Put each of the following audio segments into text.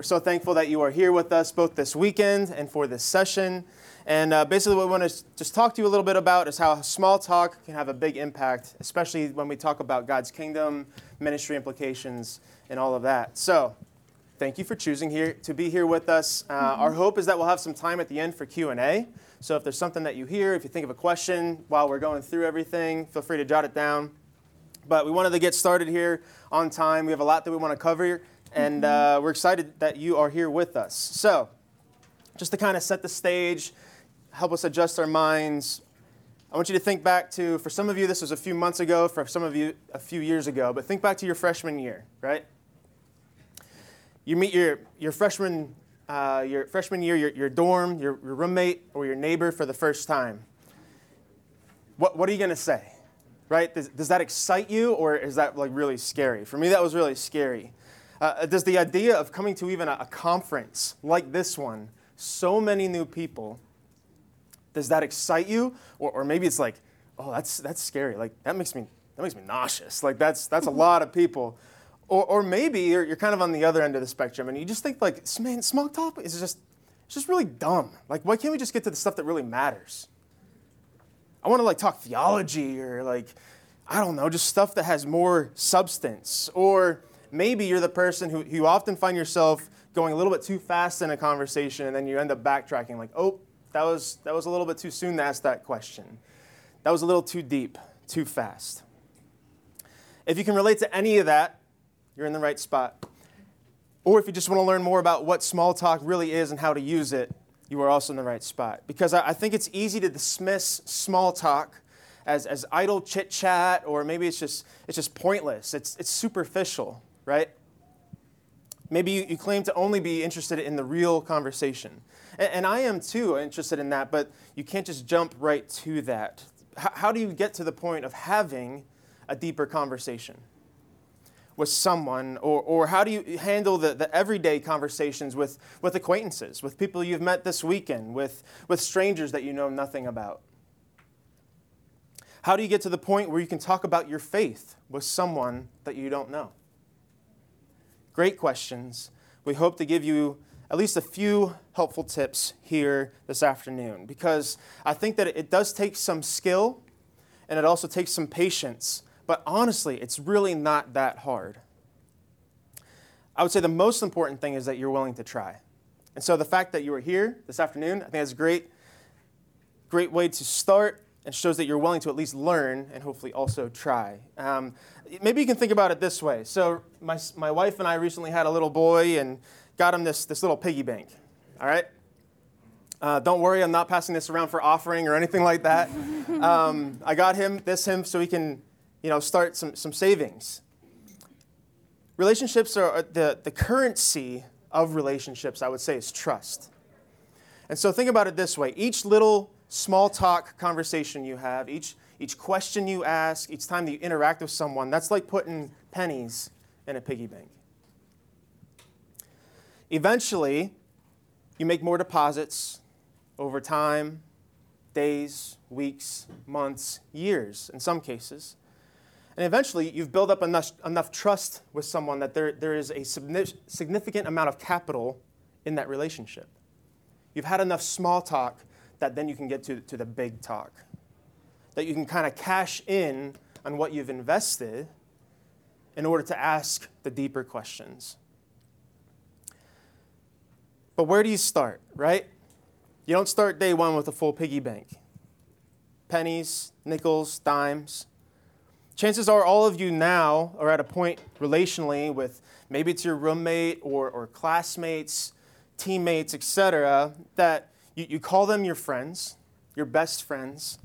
We're so thankful that you are here with us both this weekend and for this session. And uh, basically, what we want to just talk to you a little bit about is how small talk can have a big impact, especially when we talk about God's kingdom, ministry implications, and all of that. So, thank you for choosing here to be here with us. Uh, mm-hmm. Our hope is that we'll have some time at the end for Q and A. So, if there's something that you hear, if you think of a question while we're going through everything, feel free to jot it down. But we wanted to get started here on time. We have a lot that we want to cover, and mm-hmm. uh, we're excited that you are here with us. So, just to kind of set the stage, help us adjust our minds, I want you to think back to, for some of you, this was a few months ago, for some of you, a few years ago, but think back to your freshman year, right? You meet your, your freshman, uh, your freshman year, your, your dorm, your, your roommate, or your neighbor for the first time. What, what are you going to say? right? Does, does, that excite you or is that like really scary? For me, that was really scary. Uh, does the idea of coming to even a, a, conference like this one, so many new people, does that excite you? Or, or maybe it's like, oh, that's, that's scary. Like that makes me, that makes me nauseous. Like that's, that's a lot of people. Or, or maybe you're, you're kind of on the other end of the spectrum and you just think like, man, small talk is just, it's just really dumb. Like why can't we just get to the stuff that really matters? I want to like talk theology or like, I don't know, just stuff that has more substance. Or maybe you're the person who you often find yourself going a little bit too fast in a conversation and then you end up backtracking like, oh, that was, that was a little bit too soon to ask that question. That was a little too deep, too fast. If you can relate to any of that, you're in the right spot. Or if you just want to learn more about what small talk really is and how to use it, you are also in the right spot. Because I think it's easy to dismiss small talk as, as idle chit chat, or maybe it's just, it's just pointless. It's, it's superficial, right? Maybe you, you claim to only be interested in the real conversation. And, and, I am too interested in that, but you can't just jump right to that. H- how do you get to the point of having a deeper conversation? with someone? Or, or how do you handle the, the everyday conversations with, with acquaintances, with people you've met this weekend, with, with strangers that you know nothing about? How do you get to the point where you can talk about your faith with someone that you don't know? Great questions. We hope to give you at least a few helpful tips here this afternoon because I think that it does take some skill and it also takes some patience but honestly, it's really not that hard. I would say the most important thing is that you're willing to try. And so the fact that you are here this afternoon, I think that's a great, great way to start and shows that you're willing to at least learn and hopefully also try. Um, maybe you can think about it this way. So my, my wife and I recently had a little boy and got him this, this little piggy bank. All right? Uh, don't worry, I'm not passing this around for offering or anything like that. Um, I got him this him so he can you know, start some, some savings. Relationships are the, the currency of relationships, I would say, is trust. And so think about it this way each little small talk conversation you have, each, each question you ask, each time that you interact with someone, that's like putting pennies in a piggy bank. Eventually, you make more deposits over time, days, weeks, months, years in some cases. And eventually, you've built up enough, enough trust with someone that there, there is a significant amount of capital in that relationship. You've had enough small talk that then you can get to, to the big talk. That you can kind of cash in on what you've invested in order to ask the deeper questions. But where do you start, right? You don't start day one with a full piggy bank. Pennies, nickels, dimes. Chances are all of you now are at a point relationally with maybe it's your roommate or, or classmates, teammates, etc., that you, you call them your friends, your best friends,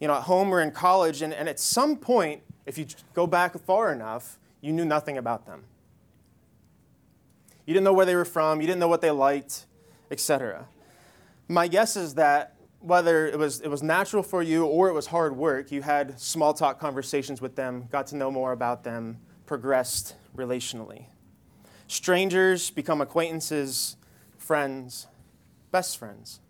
you know, at home or in college, and, and at some point, if you go back far enough, you knew nothing about them. You didn't know where they were from, you didn't know what they liked, etc. My guess is that whether it was, it was natural for you or it was hard work, you had small talk conversations with them, got to know more about them, progressed relationally. Strangers become acquaintances, friends, best friends.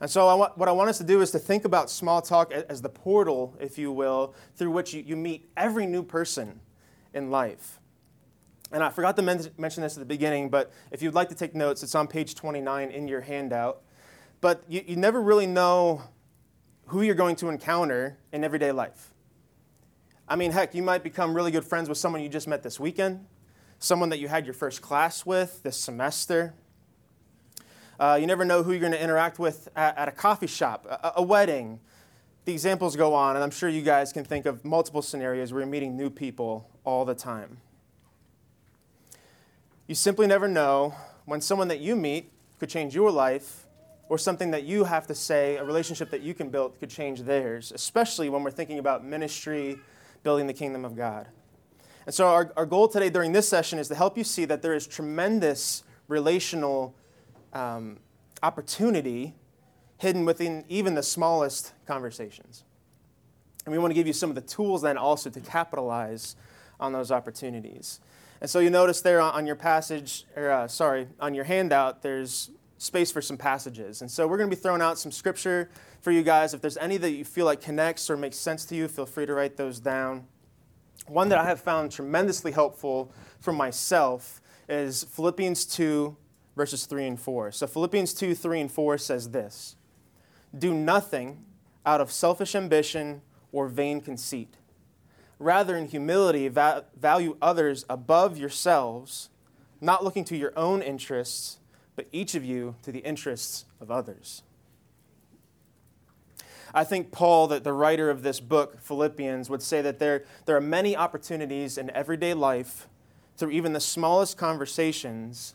And so, I want, what I want us to do is to think about small talk as the portal, if you will, through which you, you meet every new person in life. And I forgot to men- mention this at the beginning, but if you'd like to take notes, it's on page 29 in your handout. But you, you never really know who you're going to encounter in everyday life. I mean, heck, you might become really good friends with someone you just met this weekend, someone that you had your first class with this semester. Uh, you never know who you're going to interact with at, at a coffee shop, a, a wedding. The examples go on, and I'm sure you guys can think of multiple scenarios where you're meeting new people all the time. You simply never know when someone that you meet could change your life or something that you have to say, a relationship that you can build could change theirs, especially when we're thinking about ministry, building the kingdom of God. And so, our, our goal today during this session is to help you see that there is tremendous relational um, opportunity hidden within even the smallest conversations. And we want to give you some of the tools then also to capitalize on those opportunities. And so you notice there on your passage, or uh, sorry, on your handout, there's space for some passages. And so we're going to be throwing out some scripture for you guys. If there's any that you feel like connects or makes sense to you, feel free to write those down. One that I have found tremendously helpful for myself is Philippians 2, verses 3 and 4. So Philippians 2, 3 and 4 says this Do nothing out of selfish ambition or vain conceit. Rather, in humility, va- value others above yourselves, not looking to your own interests, but each of you to the interests of others. I think Paul, the, the writer of this book, Philippians, would say that there, there are many opportunities in everyday life, through even the smallest conversations,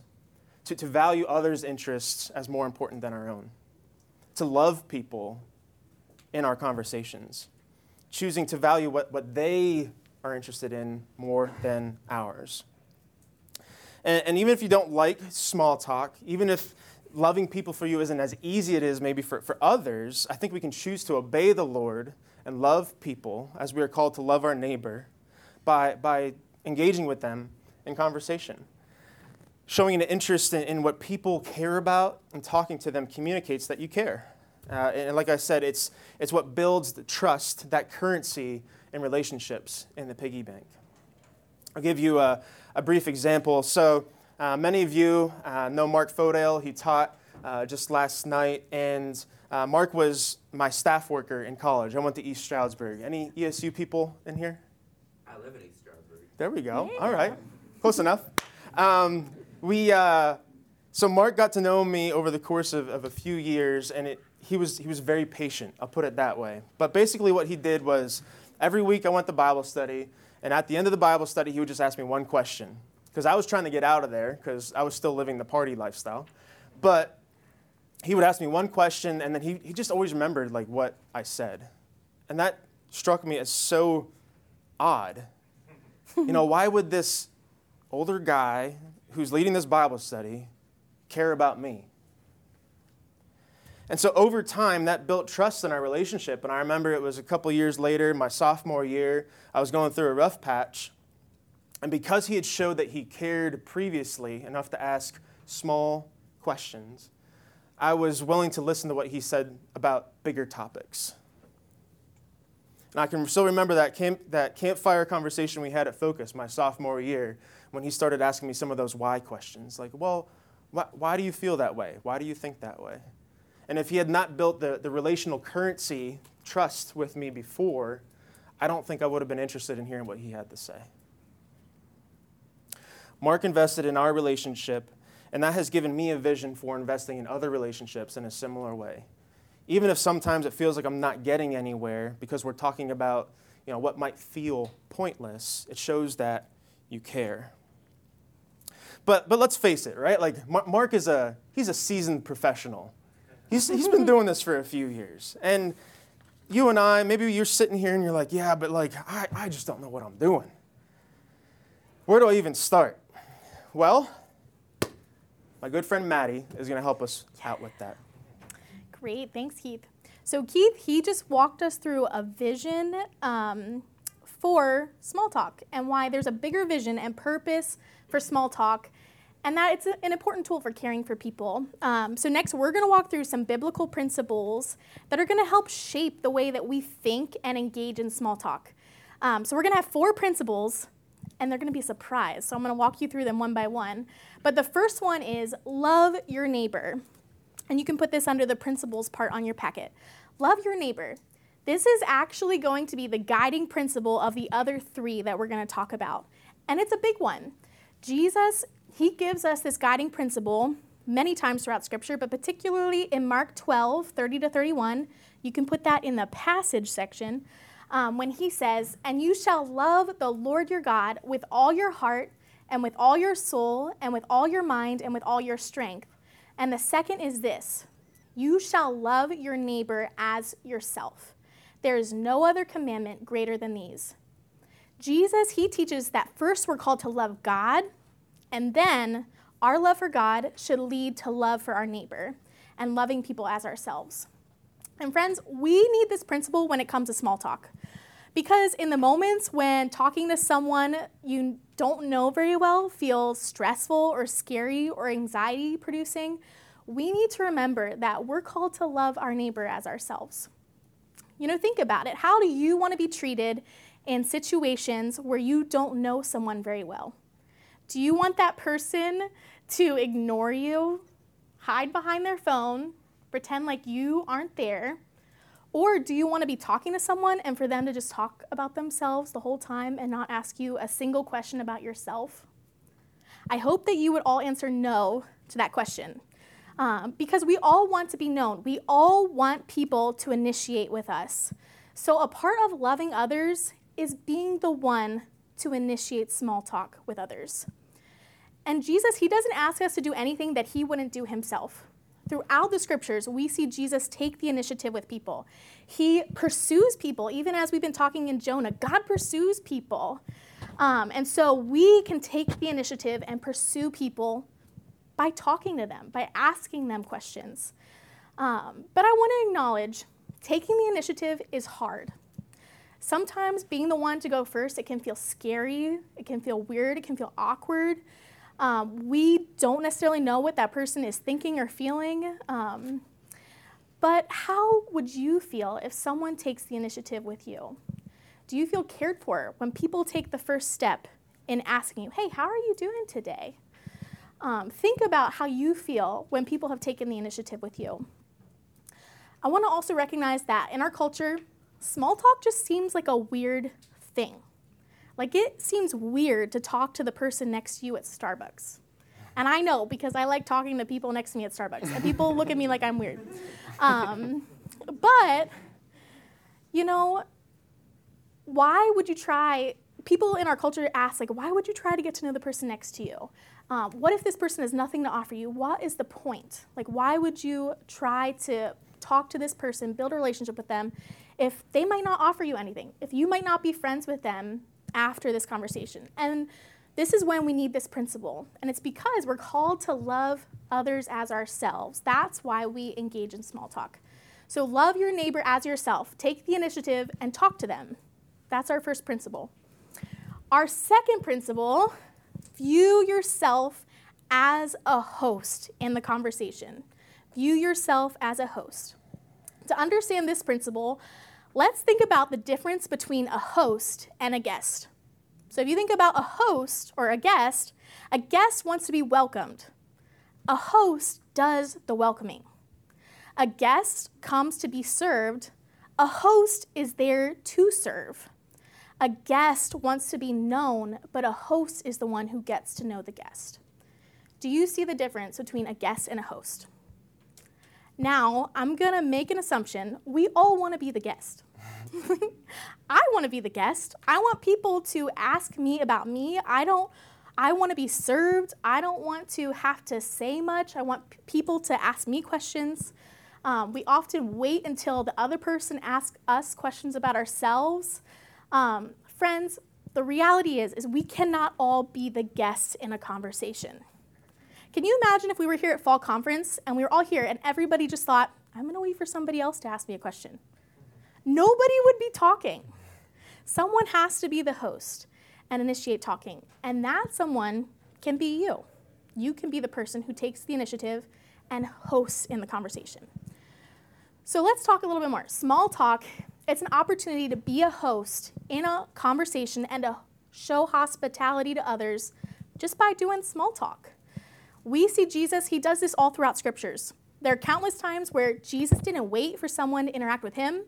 to, to value others' interests as more important than our own, to love people in our conversations, choosing to value what, what they are interested in more than ours. And, and even if you don't like small talk, even if loving people for you isn't as easy as it is maybe for, for others, I think we can choose to obey the Lord and love people as we are called to love our neighbor by, by engaging with them in conversation. Showing an interest in, in what people care about and talking to them communicates that you care. Uh, and like I said, it's, it's what builds the trust, that currency in relationships in the piggy bank. I'll give you a, a brief example. So, uh, many of you uh, know Mark Fodale. He taught uh, just last night, and uh, Mark was my staff worker in college. I went to East Stroudsburg. Any ESU people in here? I live in East Stroudsburg. There we go. Yeah. All right, close enough. Um, we uh, so Mark got to know me over the course of, of a few years, and it, he was he was very patient. I'll put it that way. But basically, what he did was every week I went to Bible study, and at the end of the Bible study, he would just ask me one question because I was trying to get out of there because I was still living the party lifestyle. But he would ask me one question, and then he, he just always remembered like what I said. And that struck me as so odd. you know, why would this older guy who's leading this Bible study care about me? And so over time, that built trust in our relationship. And I remember it was a couple years later, my sophomore year, I was going through a rough patch. And because he had showed that he cared previously enough to ask small questions, I was willing to listen to what he said about bigger topics. And I can still remember that, camp, that campfire conversation we had at Focus my sophomore year when he started asking me some of those why questions. Like, well, why, do you feel that way? Why do you think that way? And if he had not built the, the relational currency, trust with me before, I don't think I would have been interested in hearing what he had to say. Mark invested in our relationship, and that has given me a vision for investing in other relationships in a similar way. Even if sometimes it feels like I'm not getting anywhere because we're talking about you know, what might feel pointless, it shows that you care. But, but let's face it, right? Like Mark is a, he's a seasoned professional. He's, he's been doing this for a few years. And you and I, maybe you're sitting here and you're like, yeah, but like, I, I just don't know what I'm doing. Where do I even start? Well, my good friend Madi is going to help us out with that. Great, thanks, Keith. So, Keith, he just walked us through a vision um, for small talk and why there's a bigger vision and purpose for small talk, and that it's an important tool for caring for people. Um, so, next, we're going to walk through some biblical principles that are going to help shape the way that we think and engage in small talk. Um, so, we're going to have four principles and they're going to be a surprise. So I'm going to walk you through them one by one. But the first one is love your neighbor. And you can put this under the principles part on your packet. Love your neighbor. This is actually going to be the guiding principle of the other three that we're going to talk about. And it's a big one. Jesus, he gives us this guiding principle many times throughout Scripture, but particularly in Mark 12, 30 to 31. You can put that in the passage section um, when he says, And you shall love the Lord your God with all your heart, and with all your soul, and with all your mind, and with all your strength. And the second is this you shall love your neighbor as yourself. There is no other commandment greater than these. Jesus, he teaches that first we're called to love God, and then our love for God should lead to love for our neighbor and loving people as ourselves. And friends, we need this principle when it comes to small talk. Because in the moments when talking to someone you don't know very well feels stressful or scary or anxiety producing, we need to remember that we're called to love our neighbor as ourselves. You know, think about it. How do you want to be treated in situations where you don't know someone very well? Do you want that person to ignore you, hide behind their phone, pretend like you aren't there? Or do you want to be talking to someone and for them to just talk about themselves the whole time and not ask you a single question about yourself? I hope that you would all answer no to that question. Um, because we all want to be known. We all want people to initiate with us. So, a part of loving others is being the one to initiate small talk with others. And Jesus, he doesn't ask us to do anything that he wouldn't do himself. Throughout the scriptures, we see Jesus take the initiative with people. He pursues people, even as we've been talking in Jonah. God pursues people. Um, and so we can take the initiative and pursue people by talking to them, by asking them questions. Um, but I want to acknowledge taking the initiative is hard. Sometimes being the one to go first, it can feel scary, it can feel weird, it can feel awkward. Um, we don't necessarily know what that person is thinking or feeling. Um, but how would you feel if someone takes the initiative with you? Do you feel cared for when people take the first step in asking you, hey, how are you doing today? Um, think about how you feel when people have taken the initiative with you. I want to also recognize that in our culture, small talk just seems like a weird thing. Like it seems weird to talk to the person next to you at Starbucks. And I know because I like talking to people next to me at Starbucks, and people look at me like I'm weird. Um, but, you know, why would you try? People in our culture ask, like, why would you try to get to know the person next to you? Um, what if this person has nothing to offer you? What is the point? Like, why would you try to talk to this person, build a relationship with them, if they might not offer you anything? If you might not be friends with them after this conversation? And this is when we need this principle. And it's because we're called to love others as ourselves. That's why we engage in small talk. So, love your neighbor as yourself. Take the initiative and talk to them. That's our first principle. Our second principle View yourself as a host in the conversation. View yourself as a host. To understand this principle, let's think about the difference between a host and a guest. So, if you think about a host or a guest, a guest wants to be welcomed. A host does the welcoming. A guest comes to be served. A host is there to serve. A guest wants to be known, but a host is the one who gets to know the guest. Do you see the difference between a guest and a host? Now, I'm to make an assumption. We all want to be the guest. I want to be the guest. I want people to ask me about me. I don't I want to be served. I don't want to have to say much. I want p- people to ask me questions. Um, we often wait until the other person asks us questions about ourselves. Um, friends, the reality is, is we cannot all be the guests in a conversation. Can you imagine if we were here at fall conference and we were all here and everybody just thought, I'm going to wait for somebody else to ask me a question? Nobody would be talking. Someone has to be the host and initiate talking. And that someone can be you. You can be the person who takes the initiative and hosts in the conversation. So let's talk a little bit more. Small talk it's an opportunity to be a host in a conversation and to show hospitality to others just by doing small talk. We see Jesus, he does this all throughout scriptures. There are countless times where Jesus didn't wait for someone to interact with him.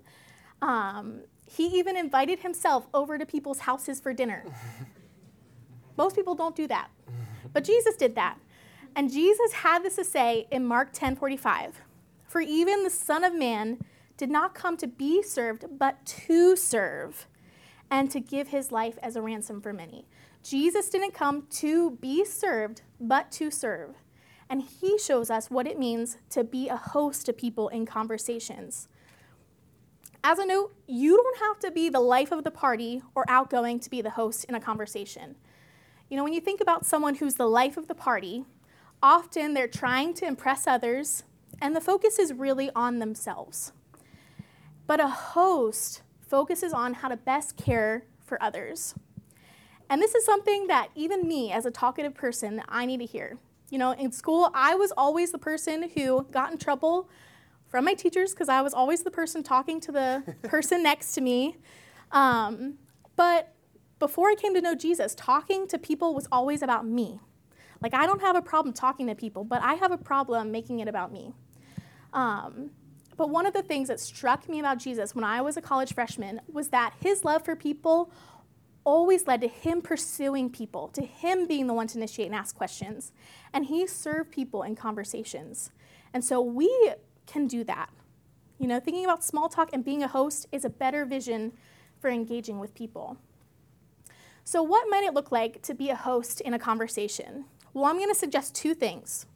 Um, he even invited himself over to people's houses for dinner. Most people don't do that. But Jesus did that. And Jesus had this to say in Mark 10 45. For even the Son of Man did not come to be served, but to serve, and to give his life as a ransom for many. Jesus didn't come to be served, but to serve. And he shows us what it means to be a host to people in conversations. As a note, you don't have to be the life of the party or outgoing to be the host in a conversation. You know, when you think about someone who's the life of the party, often they're trying to impress others, and the focus is really on themselves. But a host focuses on how to best care for others. And this is something that even me, as a talkative person, I need to hear. You know, in school, I was always the person who got in trouble from my teachers because I was always the person talking to the person next to me. Um, but before I came to know Jesus, talking to people was always about me. Like, I don't have a problem talking to people, but I have a problem making it about me. Um, but one of the things that struck me about Jesus when I was a college freshman was that his love for people always led to him pursuing people, to him being the one to initiate and ask questions. And he served people in conversations. And so we can do that. You know, thinking about small talk and being a host is a better vision for engaging with people. So, what might it look like to be a host in a conversation? Well, I'm going to suggest two things.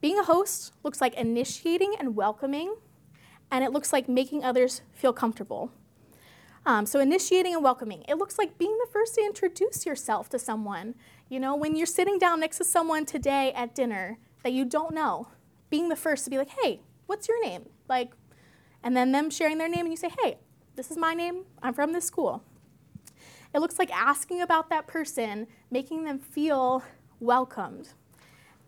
Being a host looks like initiating and welcoming, and it looks like making others feel comfortable. Um, so, initiating and welcoming, it looks like being the first to introduce yourself to someone. You know, when you're sitting down next to someone today at dinner that you don't know, being the first to be like, hey, what's your name? Like, and then them sharing their name, and you say, hey, this is my name, I'm from this school. It looks like asking about that person, making them feel welcomed.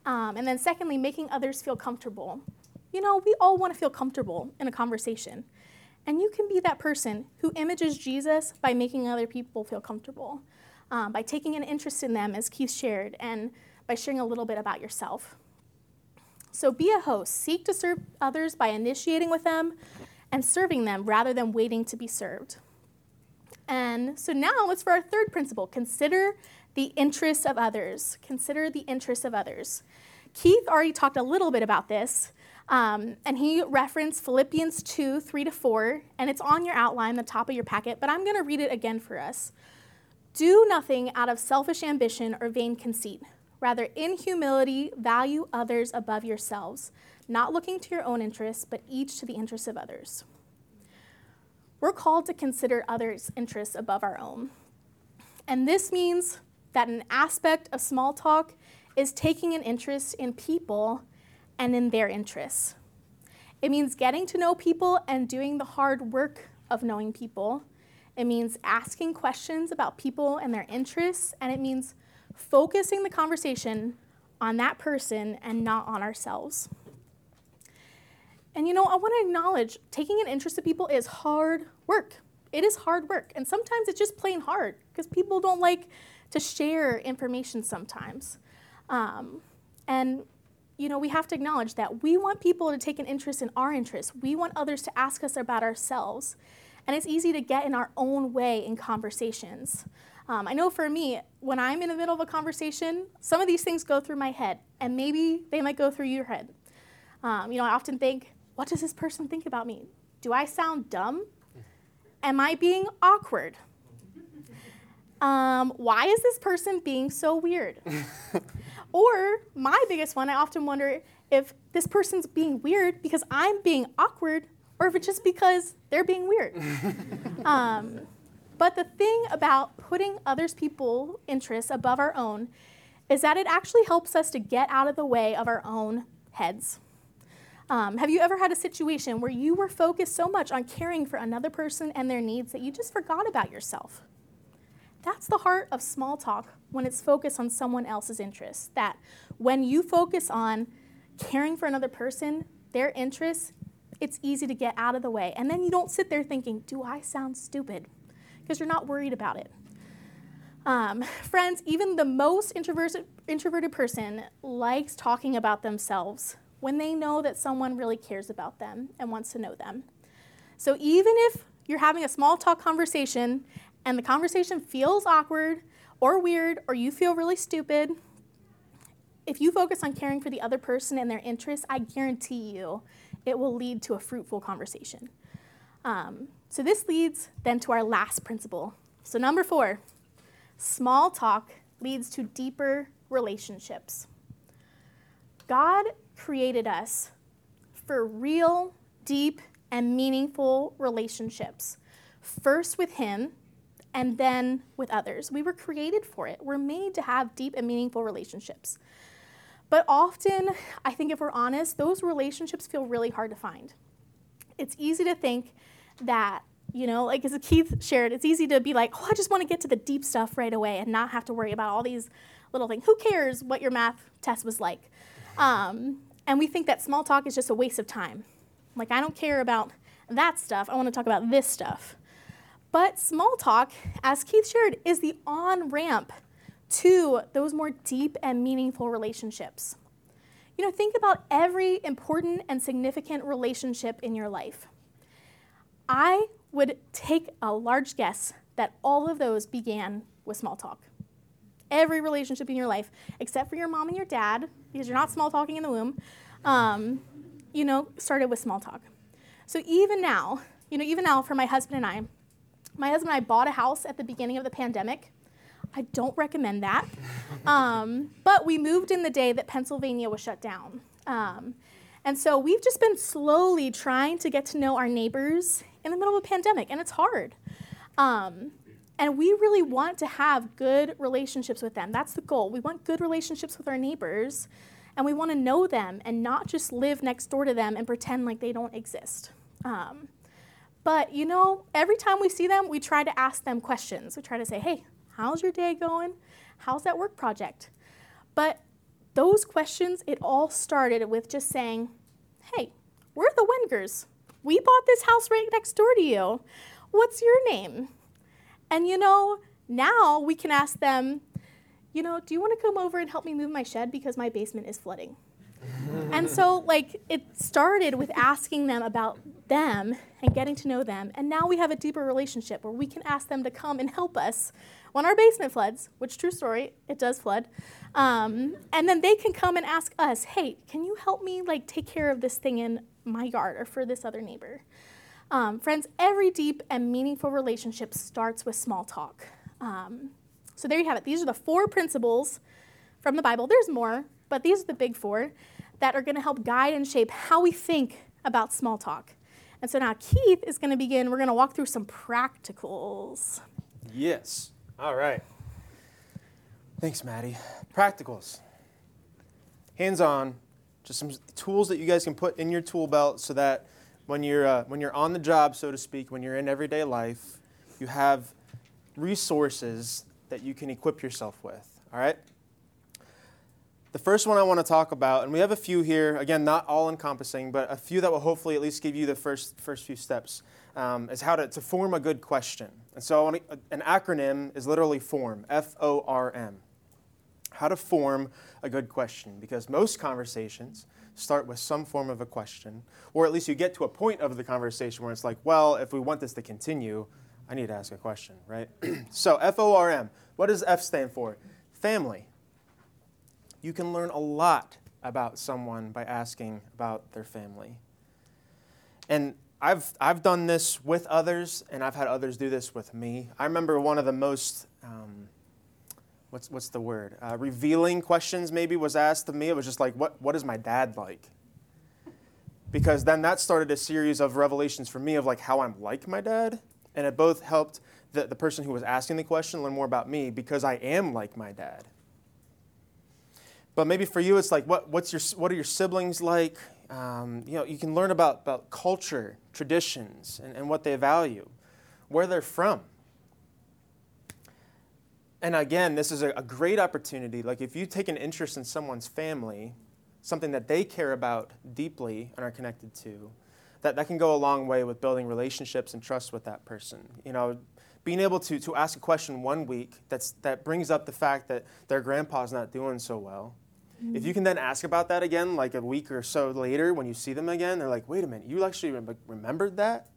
Um, and then, secondly, making others feel comfortable. You know, we all want to feel comfortable in a conversation. And you can be that person who images Jesus by making other people feel comfortable, um, by taking an interest in them, as Keith shared, and by sharing a little bit about yourself. So be a host. Seek to serve others by initiating with them and serving them rather than waiting to be served. And so now let's for our third principle consider the interests of others. Consider the interests of others. Keith already talked a little bit about this, um, and he referenced Philippians 2 3 to 4, and it's on your outline, the top of your packet, but I'm going to read it again for us. Do nothing out of selfish ambition or vain conceit Rather, in humility, value others above yourselves, not looking to your own interests, but each to the interests of others. We're called to consider others' interests above our own. And this means that an aspect of small talk is taking an interest in people and in their interests. It means getting to know people and doing the hard work of knowing people. It means asking questions about people and their interests, and it means focusing the conversation on that person and not on ourselves. And you know, I want to acknowledge taking an interest in people is hard work. It is hard work. And sometimes it's just plain hard because people don't like to share information sometimes. Um, and you know, we have to acknowledge that we want people to take an interest in our interests. We want others to ask us about ourselves. And it's easy to get in our own way in conversations. Um, I know for me, when I'm in the middle of a conversation, some of these things go through my head, and maybe they might go through your head. Um, you know, I often think, what does this person think about me? Do I sound dumb? Am I being awkward? Um, why is this person being so weird? or my biggest one, I often wonder if this person's being weird because I'm being awkward, or if it's just because they're being weird. um, but the thing about putting others' people interests above our own is that it actually helps us to get out of the way of our own heads. Um, have you ever had a situation where you were focused so much on caring for another person and their needs that you just forgot about yourself? That's the heart of small talk when it's focused on someone else's interests. That when you focus on caring for another person, their interests, it's easy to get out of the way. And then you don't sit there thinking, do I sound stupid? because you're not worried about it. Um, friends, even the most introverted, introverted person likes talking about themselves when they know that someone really cares about them and wants to know them. So even if you're having a small talk conversation and the conversation feels awkward or weird or you feel really stupid, if you focus on caring for the other person and their interests, I guarantee you it will lead to a fruitful conversation. Um, so this leads then to our last principle. So, number four small talk leads to deeper relationships. God created us for real, deep, and meaningful relationships, first with Him and then with others. We were created for it. We're made to have deep and meaningful relationships. But often, I think if we're honest, those relationships feel really hard to find. It's easy to think that, you know, like as Keith shared, it's easy to be like, oh, I just want to get to the deep stuff right away and not have to worry about all these little things. Who cares what your math test was like? Um, and we think that small talk is just a waste of time. Like, I don't care about that stuff. I want to talk about this stuff. But small talk, as Keith shared, is the on ramp to those more deep and meaningful relationships. You know, think about every important and significant relationship in your life. I would take a large guess that all of those began with small talk. Every relationship in your life, except for your mom and your dad, because you're not small talking in the womb, um, you know, started with small talk. So even now, you know, even now for my husband and I, my husband and I bought a house at the beginning of the pandemic. I don't recommend that. Um, but we moved in the day that Pennsylvania was shut down. Um, and so we've just been slowly trying to get to know our neighbors in the middle of a pandemic, and it's hard. Um, and we really want to have good relationships with them. That's the goal. We want good relationships with our neighbors, and we want to know them and not just live next door to them and pretend like they don't exist. Um, but you know, every time we see them, we try to ask them questions. We try to say, hey, how's your day going? How's that work project? But those questions, it all started with just saying, hey, we're the Wengers. We bought this house right next door to you. What's your name? And you know, now we can ask them, you know, do you want to come over and help me move my shed because my basement is flooding? And so, like, it started with asking them about them and getting to know them. And now we have a deeper relationship where we can ask them to come and help us when our basement floods, which, true story, it does flood. Um, and then they can come and ask us, hey, can you help me, like, take care of this thing in my yard or for this other neighbor? Um, friends, every deep and meaningful relationship starts with small talk. Um, so there you have it. These are the four principles from the Bible. There's more, but these are the big four that are going to help guide and shape how we think about small talk. And so now Keith is going to begin. We're going to walk through some practicals. Yes. All right. Thanks, Madi. Practicals. Hands on. Just some tools that you guys can put in your tool belt so that when you're, uh, when you're on the job, so to speak, when you're in everyday life, you have resources that you can equip yourself with. All right? The first one I want to talk about, and we have a few here, again, not all encompassing, but a few that will hopefully at least give you the first, first few steps, um, is how to, to form a good question. And so to, an acronym is literally FORM, F O R M. How to form a good question, because most conversations start with some form of a question, or at least you get to a point of the conversation where it's like, well, if we want this to continue, I need to ask a question, right? so, F O R M, what does F stand for? Family you can learn a lot about someone by asking about their family. And I've, I've done this with others, and I've had others do this with me. I remember one of the most, um, what's, what's the word? Uh, revealing questions maybe was asked of me. It was just like, what, what is my dad like? Because then that started a series of revelations for me of like how I'm like my dad. And it both helped the, the person who was asking the question learn more about me because I am like my dad. But maybe for you, it's like, what, what's your, what are your siblings like? Um, you know, you can learn about, about culture, traditions, and, and what they value, where they're from. And again, this is a, a great opportunity. Like, if you take an interest in someone's family, something that they care about deeply and are connected to, that, that can go a long way with building relationships and trust with that person. You know, being able to, to ask a question one week that's, that brings up the fact that their grandpa's not doing so well. Mm-hmm. If you can then ask about that again, like a week or so later when you see them again, they're like, wait a minute, you actually rem- remembered that?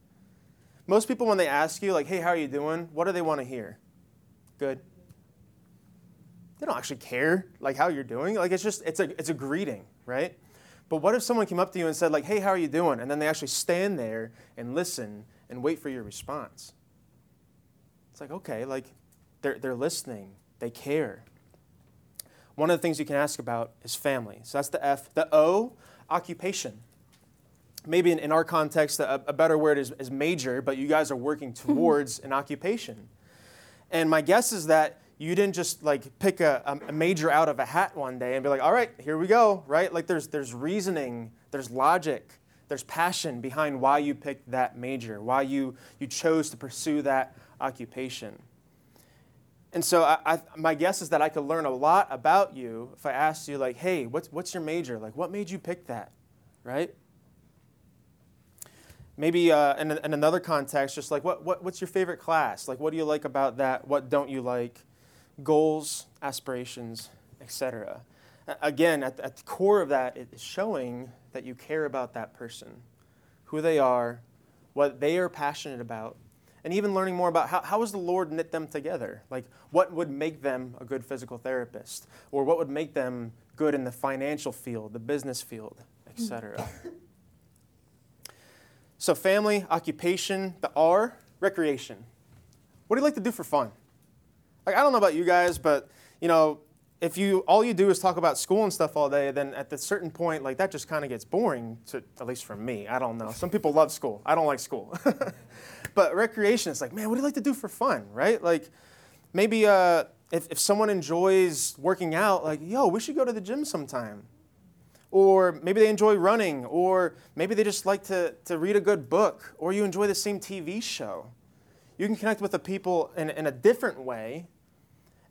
Most people, when they ask you, like, hey, how are you doing? What do they want to hear? Good. They don't actually care, like, how you're doing. Like, it's just, it's a, it's a greeting, right? But what if someone came up to you and said, like, hey, how are you doing? And then they actually stand there and listen and wait for your response. It's like, okay, like, they're, they're listening, they care. One of the things you can ask about is family. So that's the F. The O, occupation. Maybe in, in our context, a, a better word is, is major, but you guys are working hmm. towards an occupation. And my guess is that you didn't just like pick a, a, major out of a hat one day and be like, all right, here we go, right? Like there's, there's reasoning, there's logic, there's passion behind why you picked that major, why you, you chose to pursue that occupation. And so I, I, my guess is that I could learn a lot about you if I asked you, like, hey, what's, what's your major? Like, what made you pick that, right? Maybe uh, in, in another context, just like, what, what, what's your favorite class? Like, what do you like about that? What don't you like? goals, aspirations, etc. Again, at, at the core of that is showing that you care about that person, who they are, what they are passionate about, and even learning more about how, how has the Lord knit them together? Like, what would make them a good physical therapist? Or what would make them good in the financial field, the business field, etc. so, family, occupation, the R, recreation. What do you like to do for fun? Like I don't know about you guys, but you know, if you all you do is talk about school and stuff all day, then at a certain point, like that just kind of gets boring. To at least for me, I don't know. Some people love school. I don't like school. but recreation, is like, man, what do you like to do for fun, right? Like maybe uh, if if someone enjoys working out, like, yo, we should go to the gym sometime. Or maybe they enjoy running, or maybe they just like to, to read a good book, or you enjoy the same TV show. You can connect with the people in, in a different way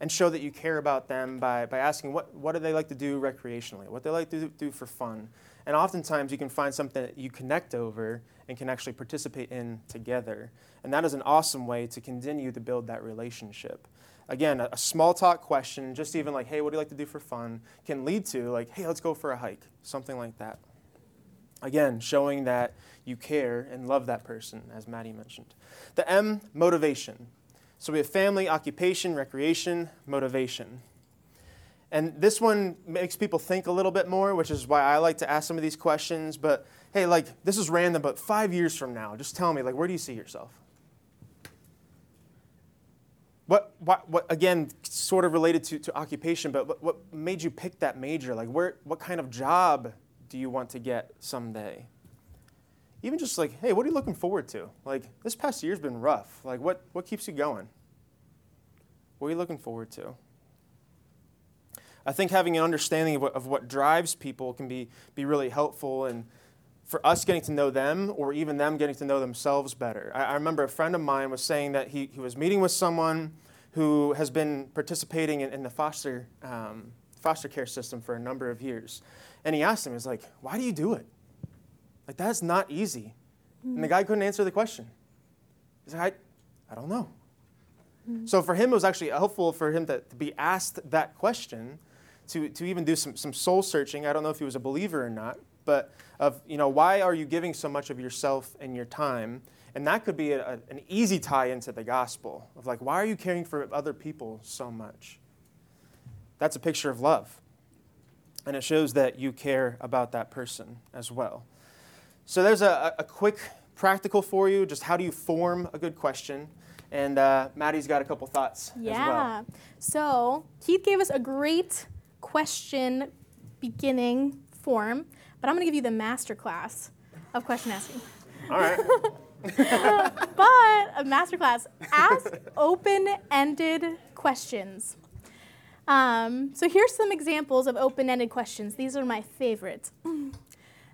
and show that you care about them by, by asking what, what do they like to do recreationally, what they like to do for fun. And oftentimes you can find something that you connect over and can actually participate in together. And that is an awesome way to continue to build that relationship. Again, a, a small talk question, just even like, hey, what do you like to do for fun, can lead to like, hey, let's go for a hike, something like that. Again, showing that you care and love that person, as Madi mentioned. The M, motivation. So we have family, occupation, recreation, motivation. And this one makes people think a little bit more, which is why I like to ask some of these questions. But hey, like, this is random, but five years from now, just tell me, like, where do you see yourself? What, what, what again, sort of related to, to occupation, but what, what made you pick that major? Like, where, what kind of job do you want to get someday? Even just like, hey, what are you looking forward to? Like, this past year's been rough. Like, what, what keeps you going? What are you looking forward to? I think having an understanding of what, of what drives people can be, be really helpful and for us getting to know them or even them getting to know themselves better. I, I remember a friend of mine was saying that he, he was meeting with someone who has been participating in, in the foster, um, foster care system for a number of years. And he asked him, he was like, why do you do it? Like, that's not easy. Mm-hmm. And the guy couldn't answer the question. He's like, I, I don't know. Mm-hmm. So for him, it was actually helpful for him to, to, be asked that question, to, to even do some, some soul searching. I don't know if he was a believer or not, but of, you know, why are you giving so much of yourself and your time? And that could be a, a, an easy tie into the gospel of like, why are you caring for other people so much? That's a picture of love. And it shows that you care about that person as well. So there's a, a quick practical for you, just how do you form a good question. And uh, Madi's got a couple thoughts yeah. Well. So Keith gave us a great question beginning form, but I'm going to give you the master class of question asking. All right. but a master class, ask open-ended questions. Um, so here's some examples of open-ended questions. These are my favorites.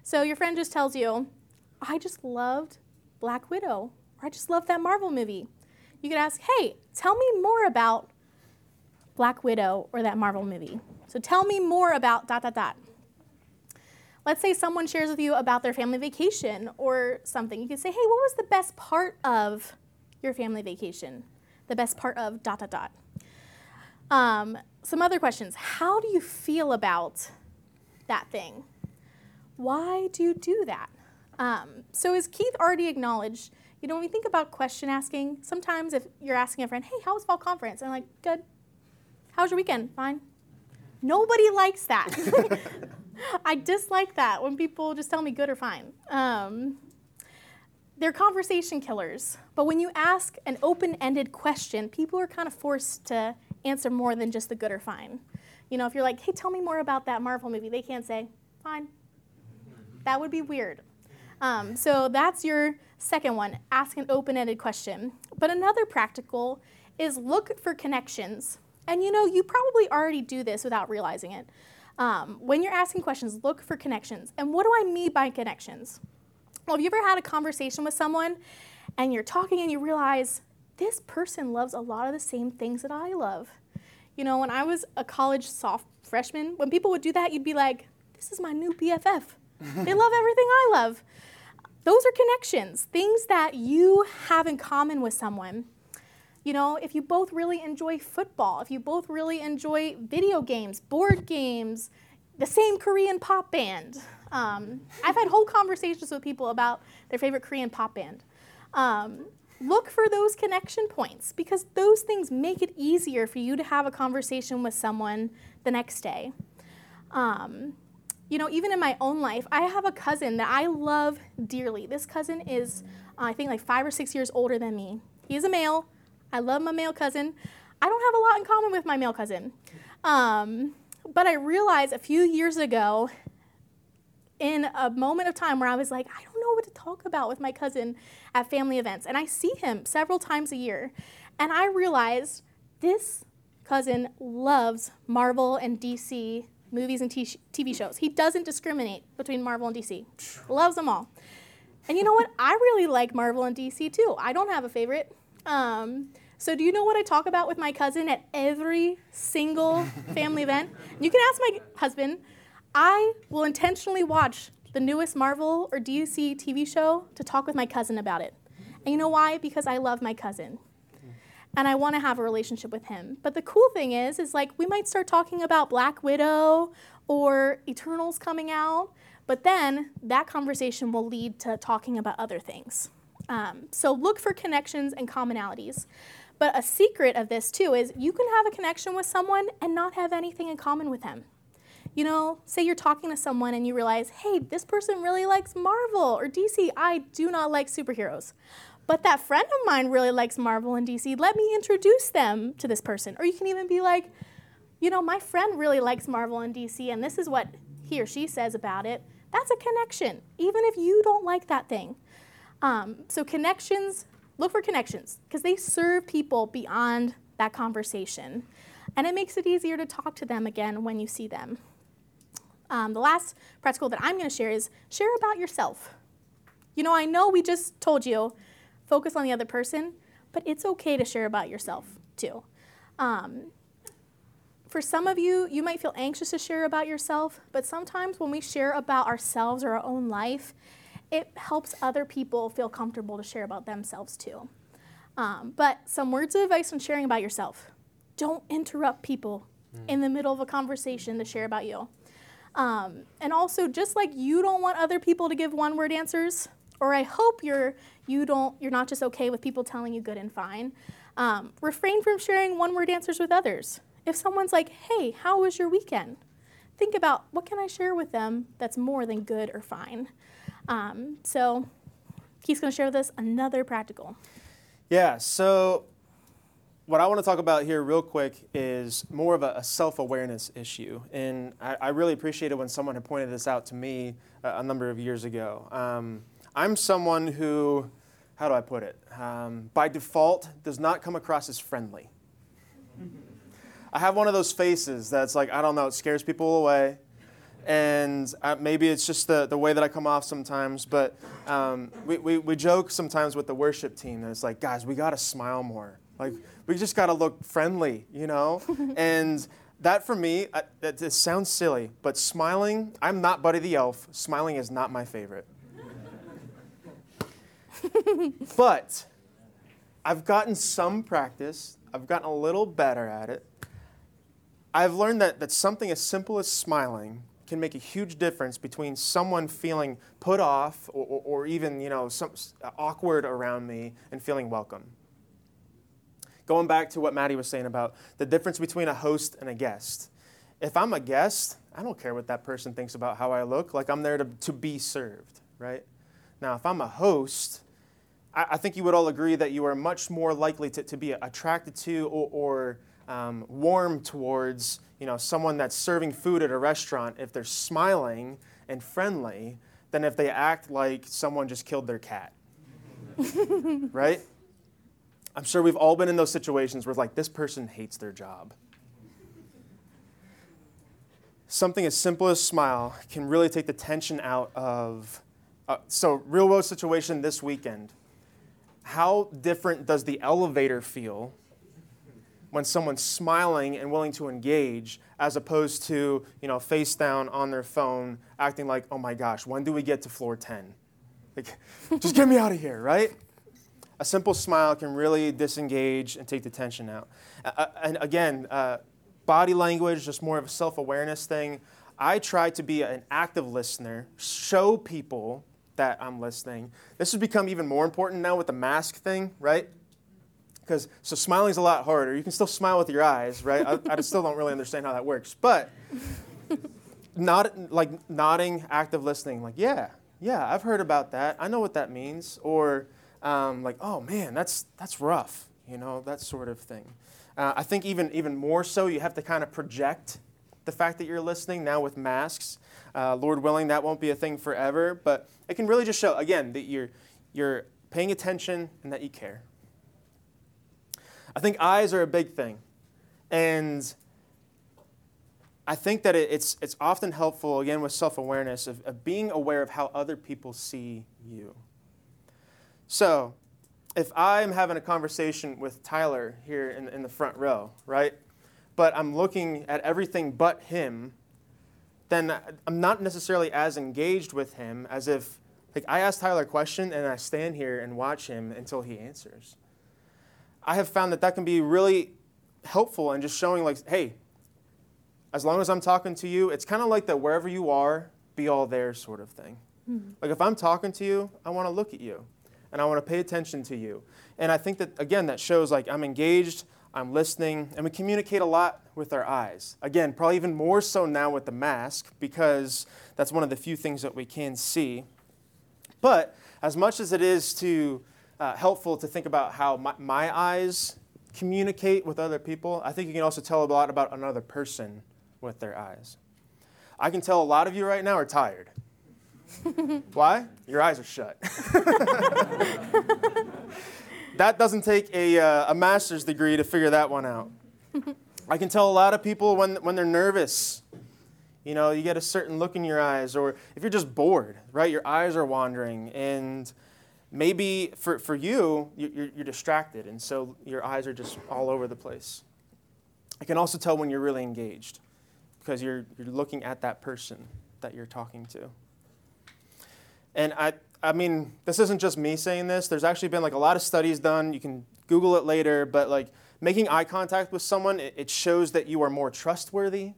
So your friend just tells you, I just loved Black Widow, or I just loved that Marvel movie. You could ask, hey, tell me more about Black Widow or that Marvel movie. So tell me more about dot, dot, dot. Let's say someone shares with you about their family vacation or something. You could say, hey, what was the best part of your family vacation? the best part of dot dot dot. Um, some other questions. How do you feel about that thing? Why do you do that? Um, so, as Keith already acknowledged, you know, when we think about question asking, sometimes if you're asking a friend, hey, how was fall conference? And I'm like, good. How was your weekend? Fine. Nobody likes that. I dislike that when people just tell me good or fine. Um, they're conversation killers. But when you ask an open ended question, people are kind of forced to answer more than just the good or fine. You know, if you're like, hey, tell me more about that Marvel movie, they can't say, fine. That would be weird. Um, so that's your second one ask an open ended question. But another practical is look for connections. And you know, you probably already do this without realizing it. Um, when you're asking questions, look for connections. And what do I mean by connections? Well, have you ever had a conversation with someone and you're talking and you realize this person loves a lot of the same things that I love? You know, when I was a college soft freshman, when people would do that, you'd be like, this is my new BFF. They love everything I love. Those are connections, things that you have in common with someone. You know, if you both really enjoy football, if you both really enjoy video games, board games, the same Korean pop band. Um, I've had whole conversations with people about their favorite Korean pop band. Um, look for those connection points because those things make it easier for you to have a conversation with someone the next day. Um, you know, even in my own life, I have a cousin that I love dearly. This cousin is, uh, I think, like five or six years older than me. He is a male. I love my male cousin. I don't have a lot in common with my male cousin. Um, but I realized a few years ago, in a moment of time where I was like, I don't know what to talk about with my cousin at family events. And I see him several times a year. And I realized this cousin loves Marvel and DC movies and t- TV shows. He doesn't discriminate between Marvel and DC, loves them all. And you know what? I really like Marvel and DC too. I don't have a favorite. Um, so, do you know what I talk about with my cousin at every single family event? You can ask my husband. I will intentionally watch the newest Marvel or DC TV show to talk with my cousin about it. And you know why? Because I love my cousin. And I want to have a relationship with him. But the cool thing is, is like we might start talking about Black Widow or Eternals coming out, but then that conversation will lead to talking about other things. Um, so look for connections and commonalities. But a secret of this too is you can have a connection with someone and not have anything in common with them. You know, say you're talking to someone and you realize, hey, this person really likes Marvel or DC. I do not like superheroes. But that friend of mine really likes Marvel and DC. Let me introduce them to this person. Or you can even be like, you know, my friend really likes Marvel and DC, and this is what he or she says about it. That's a connection, even if you don't like that thing. Um, so, connections, look for connections because they serve people beyond that conversation. And it makes it easier to talk to them again when you see them. Um, the last practical that I'm going to share is share about yourself. You know, I know we just told you focus on the other person, but it's okay to share about yourself too. Um, for some of you, you might feel anxious to share about yourself, but sometimes when we share about ourselves or our own life, it helps other people feel comfortable to share about themselves too. Um, but some words of advice on sharing about yourself don't interrupt people mm. in the middle of a conversation to share about you. Um, and also, just like you don't want other people to give one word answers, or I hope you're you don't you're not just okay with people telling you good and fine. Um, refrain from sharing one word answers with others. If someone's like, "Hey, how was your weekend?" Think about what can I share with them that's more than good or fine. Um, so, he's going to share with us another practical. Yeah. So what I want to talk about here, real quick, is more of a, a self awareness issue. And I, I, really appreciated when someone had pointed this out to me a, a number of years ago. Um, I'm someone who, how do I put it, um, by default does not come across as friendly. I have one of those faces that's like, I don't know, it scares people away. And uh, maybe it's just the, the way that I come off sometimes, but um, we, we, we joke sometimes with the worship team, and it's like, guys, we got to smile more. Like, we just got to look friendly, you know? and that for me, I, that, it sounds silly, but smiling, I'm not Buddy the Elf. Smiling is not my favorite. but I've gotten some practice, I've gotten a little better at it. I've learned that, that something as simple as smiling can make a huge difference between someone feeling put off or, or, or even you know some, awkward around me and feeling welcome. Going back to what Madi was saying about the difference between a host and a guest. If I'm a guest, I don't care what that person thinks about how I look. Like I'm there to, to be served, right? Now, if I'm a host, I, I think you would all agree that you are much more likely to, to be attracted to or, or um, warm towards you know, someone that's serving food at a restaurant if they're smiling and friendly than if they act like someone just killed their cat. right? I'm sure we've all been in those situations where, it's like, this person hates their job. Something as simple as smile can really take the tension out of. Uh, so, real world situation this weekend. How different does the elevator feel when someone's smiling and willing to engage as opposed to you know face down on their phone acting like oh my gosh when do we get to floor 10 like just get me out of here right? A simple smile can really disengage and take the tension out. Uh, and again uh, body language just more of a self-awareness thing. I try to be an active listener show people that i'm listening this has become even more important now with the mask thing right because so smiling's a lot harder. You can still smile with your eyes, right? I, I still don't really understand how that works, but not like nodding, active listening, like yeah, yeah, I've heard about that. I know what that means, or um, like oh man, that's that's rough, you know, that sort of thing. Uh, I think even even more so, you have to kind of project the fact that you're listening now with masks. Uh, Lord willing, that won't be a thing forever, but it can really just show again that you're you're paying attention and that you care. I think eyes are a big thing. And I think that it's, it's often helpful, again, with self awareness, of, of being aware of how other people see you. So, if I'm having a conversation with Tyler here in, in the front row, right, but I'm looking at everything but him, then I'm not necessarily as engaged with him as if, like, I ask Tyler a question and I stand here and watch him until he answers. I have found that that can be really helpful in just showing, like, hey, as long as I'm talking to you, it's kind of like that wherever you are, be all there sort of thing. Mm-hmm. Like, if I'm talking to you, I want to look at you and I want to pay attention to you. And I think that, again, that shows like I'm engaged, I'm listening, and we communicate a lot with our eyes. Again, probably even more so now with the mask because that's one of the few things that we can see. But as much as it is to uh, helpful to think about how my, my eyes communicate with other people. I think you can also tell a lot about another person with their eyes. I can tell a lot of you right now are tired. Why? Your eyes are shut. that doesn't take a, uh, a master's degree to figure that one out. I can tell a lot of people when, when they're nervous. You know, you get a certain look in your eyes, or if you're just bored, right? Your eyes are wandering, and maybe for, for you, you're, you're distracted, and so your eyes are just all over the place. I can also tell when you're really engaged because you're, you're looking at that person that you're talking to. And I, I mean, this isn't just me saying this. There's actually been like a lot of studies done. You can Google it later, but like making eye contact with someone, it, it shows that you are more trustworthy,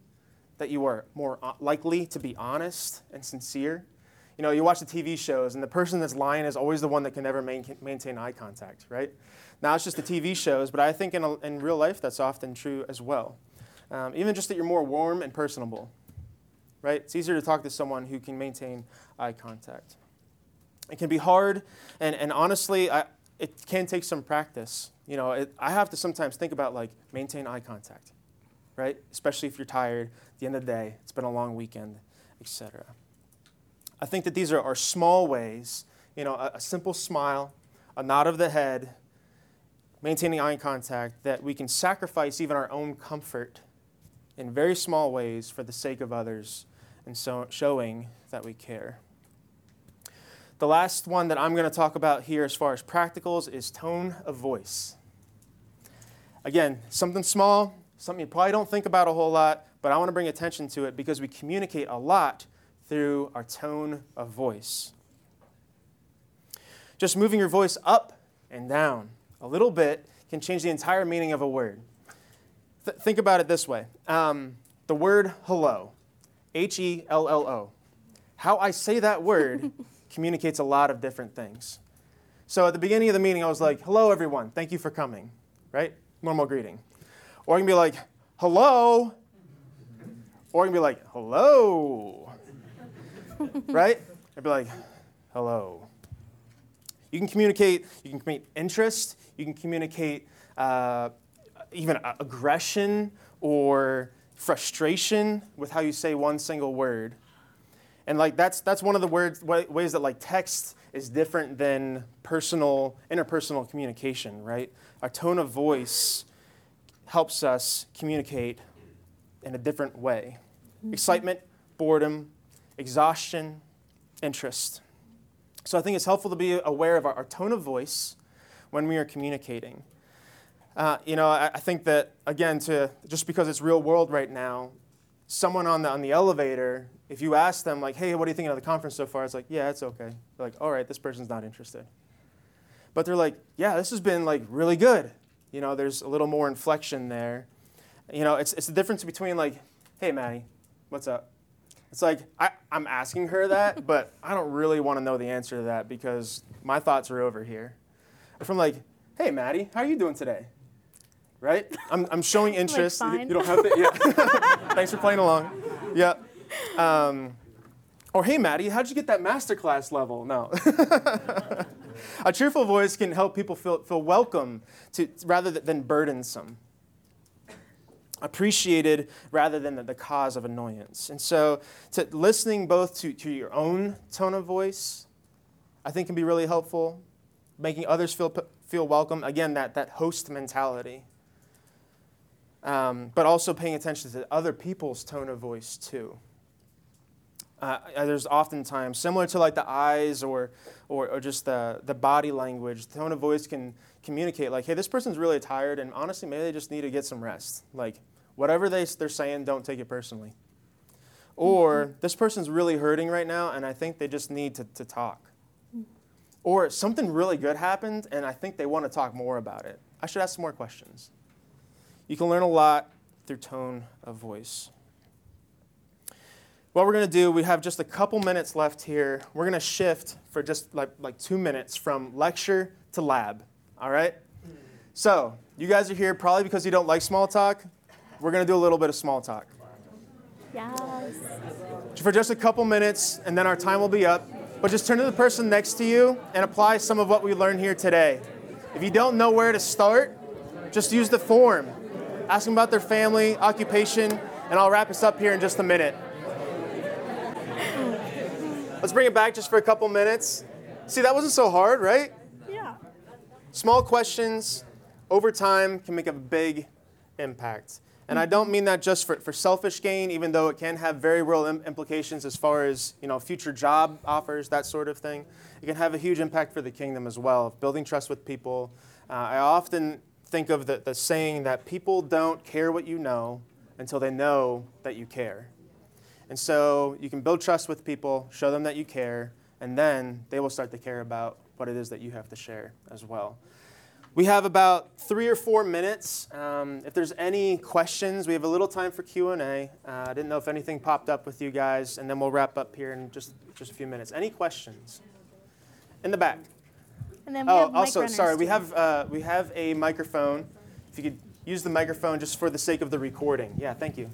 that you are more uh, likely to be honest and sincere you know, you watch the TV shows, and the person that's lying is always the one that can never main, maintain eye contact, right? Now it's just the TV shows, but I think in, a, in real life that's often true as well. Um, even just that you're more warm and personable, right? It's easier to talk to someone who can maintain eye contact. It can be hard, and, and honestly, I, it can take some practice. You know, it, I have to sometimes think about like maintain eye contact, right? Especially if you're tired at the end of the day, it's been a long weekend, etc. I think that these are, are small ways, you know, a, a simple smile, a nod of the head, maintaining eye contact, that we can sacrifice even our own comfort in very small ways for the sake of others and so showing that we care. The last one that I'm going to talk about here, as far as practicals, is tone of voice. Again, something small, something you probably don't think about a whole lot, but I want to bring attention to it because we communicate a lot through our tone of voice. Just moving your voice up and down, a little bit can change the entire meaning of a word. Th- think about it this way um, the word hello, H E L L O. How I say that word communicates a lot of different things. So at the beginning of the meeting, I was like, hello, everyone. Thank you for coming, right? Normal greeting. Or I can be like, hello. Or I can be like, hello. right? I'd be like, hello. You can communicate, you can communicate interest, you can communicate uh, even aggression or frustration with how you say one single word. And like that's that's one of the words ways that like text is different than personal interpersonal communication, right? Our tone of voice helps us communicate in a different way. Mm-hmm. Excitement, boredom, exhaustion, interest. So I think it's helpful to be aware of our, our tone of voice when we are communicating. Uh, you know, I, I, think that again, to just because it's real world right now, someone on the on the elevator, if you ask them like, "Hey, what are you thinking of the conference so far?" It's like, "Yeah, it's okay." They're like, "All right, this person's not interested." But they're like, "Yeah, this has been like really good." You know, there's a little more inflection there. You know, it's it's the difference between like, "Hey, Madi, what's up?" It's like I, I'm asking her that, but I don't really want to know the answer to that because my thoughts are over here. Or from like, "Hey, Madi, how are you doing today?" Right? I'm, I'm showing interest. Like, you, you, don't have to. Yeah. Thanks for playing along. Yeah. Um, or hey, Madi, how'd you get that masterclass level? No. a cheerful voice can help people feel, feel welcome to, rather than burdensome. Appreciated rather than the, the cause of annoyance. And so, to, listening both to, to your own tone of voice, I think can be really helpful. Making others feel, feel welcome. Again, that, that host mentality um, but also paying attention to other people's tone of voice too. Uh, uh, there's oftentimes, similar to like the eyes or, or, or just the, the body language, the tone of voice can communicate like, hey, this person's really tired, and honestly, maybe they just need to get some rest. Like, whatever they, they're saying, don't take it personally. Or mm-hmm. this person's really hurting right now, and I think they just need to, to talk. Or something really good happened, and I think they want to talk more about it. I should ask some more questions. You can learn a lot through tone of voice. What we're going to do, we have just a couple minutes left here. We're going to shift for just like, like two minutes from lecture to lab. All right? So, you guys are here probably because you don't like small talk. We're going to do a little bit of small talk. Yes. For just a couple minutes, and then our time will be up. But just turn to the person next to you and apply some of what we learned here today. If you don't know where to start, just use the form ask them about their family, occupation, and I'll wrap us up here in just a minute. Let's bring it back just for a couple minutes. See, that wasn't so hard, right? Yeah. Small questions over time can make a big impact. And I don't mean that just for, for selfish gain, even though it can have very real Im- implications as far as you know future job offers, that sort of thing. It can have a huge impact for the kingdom as well, building trust with people. Uh, I often think of the, the saying that people don't care what you know until they know that you care. And so you can build trust with people, show them that you care, and then they will start to care about what it is that you have to share as well. We have about three or four minutes. Um, if there's any questions, we have a little time for Q&A. Uh, I didn't know if anything popped up with you guys, and then we'll wrap up here in just, just a few minutes. Any questions? In the back. And then we oh, have also, sorry, too. we have uh, we have a microphone. If you could use the microphone just for the sake of the recording. Yeah, thank you.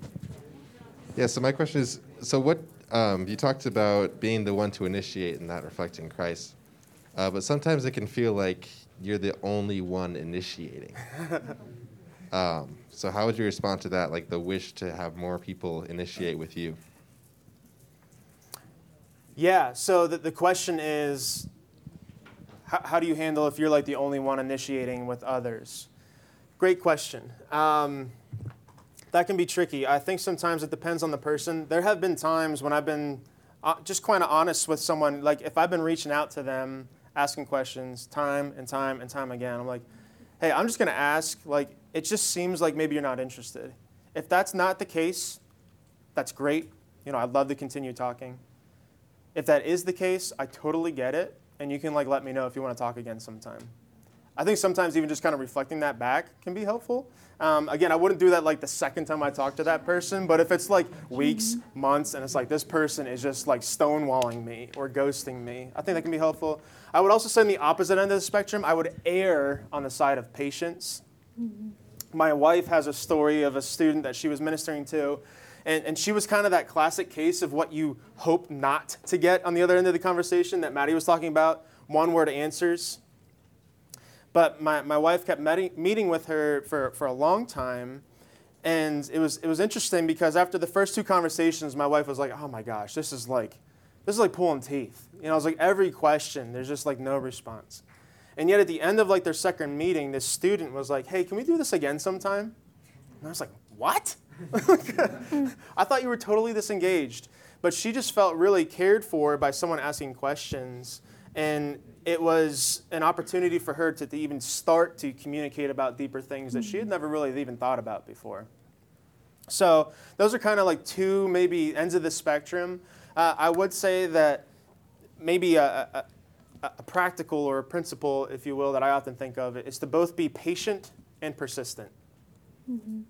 Yeah. So my question is, so what um, you talked about being the one to initiate and not reflecting Christ, uh, but sometimes it can feel like you're the only one initiating. um, so how would you respond to that? Like the wish to have more people initiate with you. Yeah. So the, the question is how, how do you handle if you're like the only one initiating with others? Great question. Um, that can be tricky. I think sometimes it depends on the person. There have been times when I've been uh, just kind of honest with someone. Like if I've been reaching out to them, asking questions time and time and time again, I'm like, hey, I'm just going to ask. Like it just seems like maybe you're not interested. If that's not the case, that's great. You know, I'd love to continue talking. If that is the case, I totally get it and you can like let me know if you want to talk again sometime. I think sometimes even just kind of reflecting that back can be helpful. Um, again, I wouldn't do that like the second time I talk to that person, but if it's like weeks, months, and it's like this person is just like stonewalling me or ghosting me, I think that can be helpful. I would also say on the opposite end of the spectrum, I would err on the side of patience. My wife has a story of a student that she was ministering to, and, and she was kind of that classic case of what you hope not to get on the other end of the conversation that Madi was talking about one word answers. But my, my wife kept meti- meeting with her for, for a long time. And it was, it was interesting because after the first two conversations, my wife was like, oh my gosh, this is like, this is like pulling teeth. You know, it's like every question, there's just like no response. And yet at the end of like their second meeting, this student was like, hey, can we do this again sometime? And I was like, what? I thought you were totally disengaged. But she just felt really cared for by someone asking questions. And it was an opportunity for her to, to even start to communicate about deeper things that she had never really even thought about before. So those are kind of like two maybe ends of the spectrum. Uh, I would say that maybe a, a, a, practical or a principle, if you will, that I often think of is to both be patient and persistent. Mm-hmm.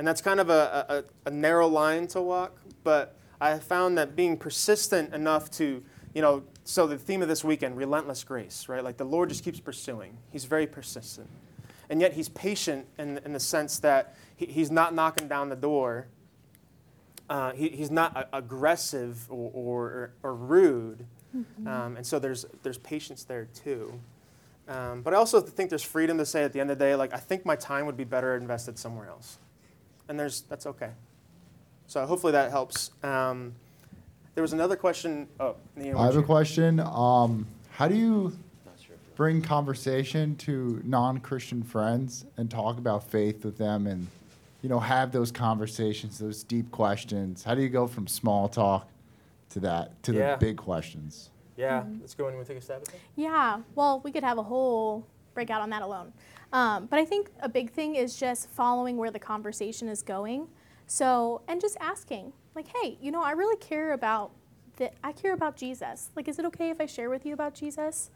And that's kind of a, a, a narrow line to walk, but I found that being persistent enough to, you know, so the theme of this weekend, relentless grace, right? Like the Lord just keeps pursuing. He's very persistent. And yet he's patient in, in the sense that he, he's not knocking down the door. Uh, he, he's not aggressive or, or, or rude. Mm-hmm. Um, and so there's, there's patience there too. Um, but I also think there's freedom to say at the end of the day, like, I think my time would be better invested somewhere else. And there's, that's okay. So hopefully that helps. Um, there was another question. Oh, Neil, I have you? a question. Um, how do you bring conversation to non-Christian friends and talk about faith with them, and you know have those conversations, those deep questions? How do you go from small talk to that to yeah. the big questions? Yeah, mm-hmm. let's go in and take a stab at that. Yeah, well, we could have a whole breakout on that alone. Um, but I think a big thing is just following where the conversation is going. So, and just asking, like, hey, you know, I really care about that. I care about Jesus. Like, is it okay if I share with you about Jesus?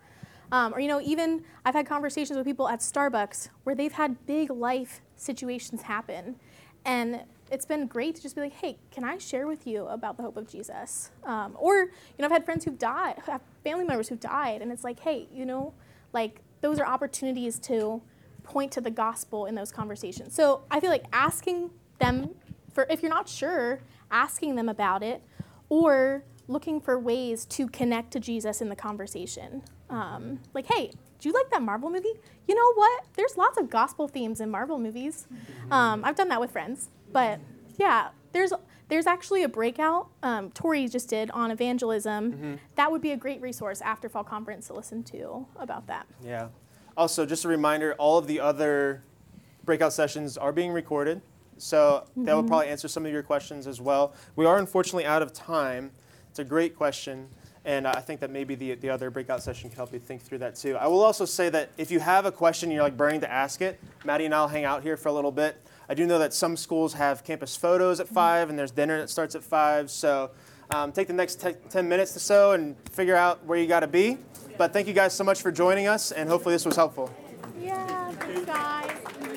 Um, or, you know, even I've had conversations with people at Starbucks where they've had big life situations happen. And it's been great to just be like, hey, can I share with you about the hope of Jesus? Um, or, you know, I've had friends who've died, family members who've died, and it's like, hey, you know, like those are opportunities to point to the gospel in those conversations. So I feel like asking them for, if you're not sure, asking them about it, or looking for ways to connect to Jesus in the conversation. Um, like, hey, do you like that Marvel movie? You know what? There's lots of gospel themes in Marvel movies. Um, I've done that with friends, but yeah, there's there's actually a breakout um, Tori just did on evangelism. Mm-hmm. That would be a great resource after fall conference to listen to about that. Yeah. Also, just a reminder: all of the other breakout sessions are being recorded. So mm-hmm. that will probably answer some of your questions as well. We are unfortunately out of time. It's a great question. And I think that maybe the, the other breakout session can help you think through that too. I will also say that if you have a question you're like burning to ask it, Madi and I'll hang out here for a little bit. I do know that some schools have campus photos at 5 and there's dinner that starts at 5. So um, take the next t- 10 minutes or so and figure out where you got to be. But thank you guys so much for joining us, and hopefully this was helpful. Yeah, thanks, guys.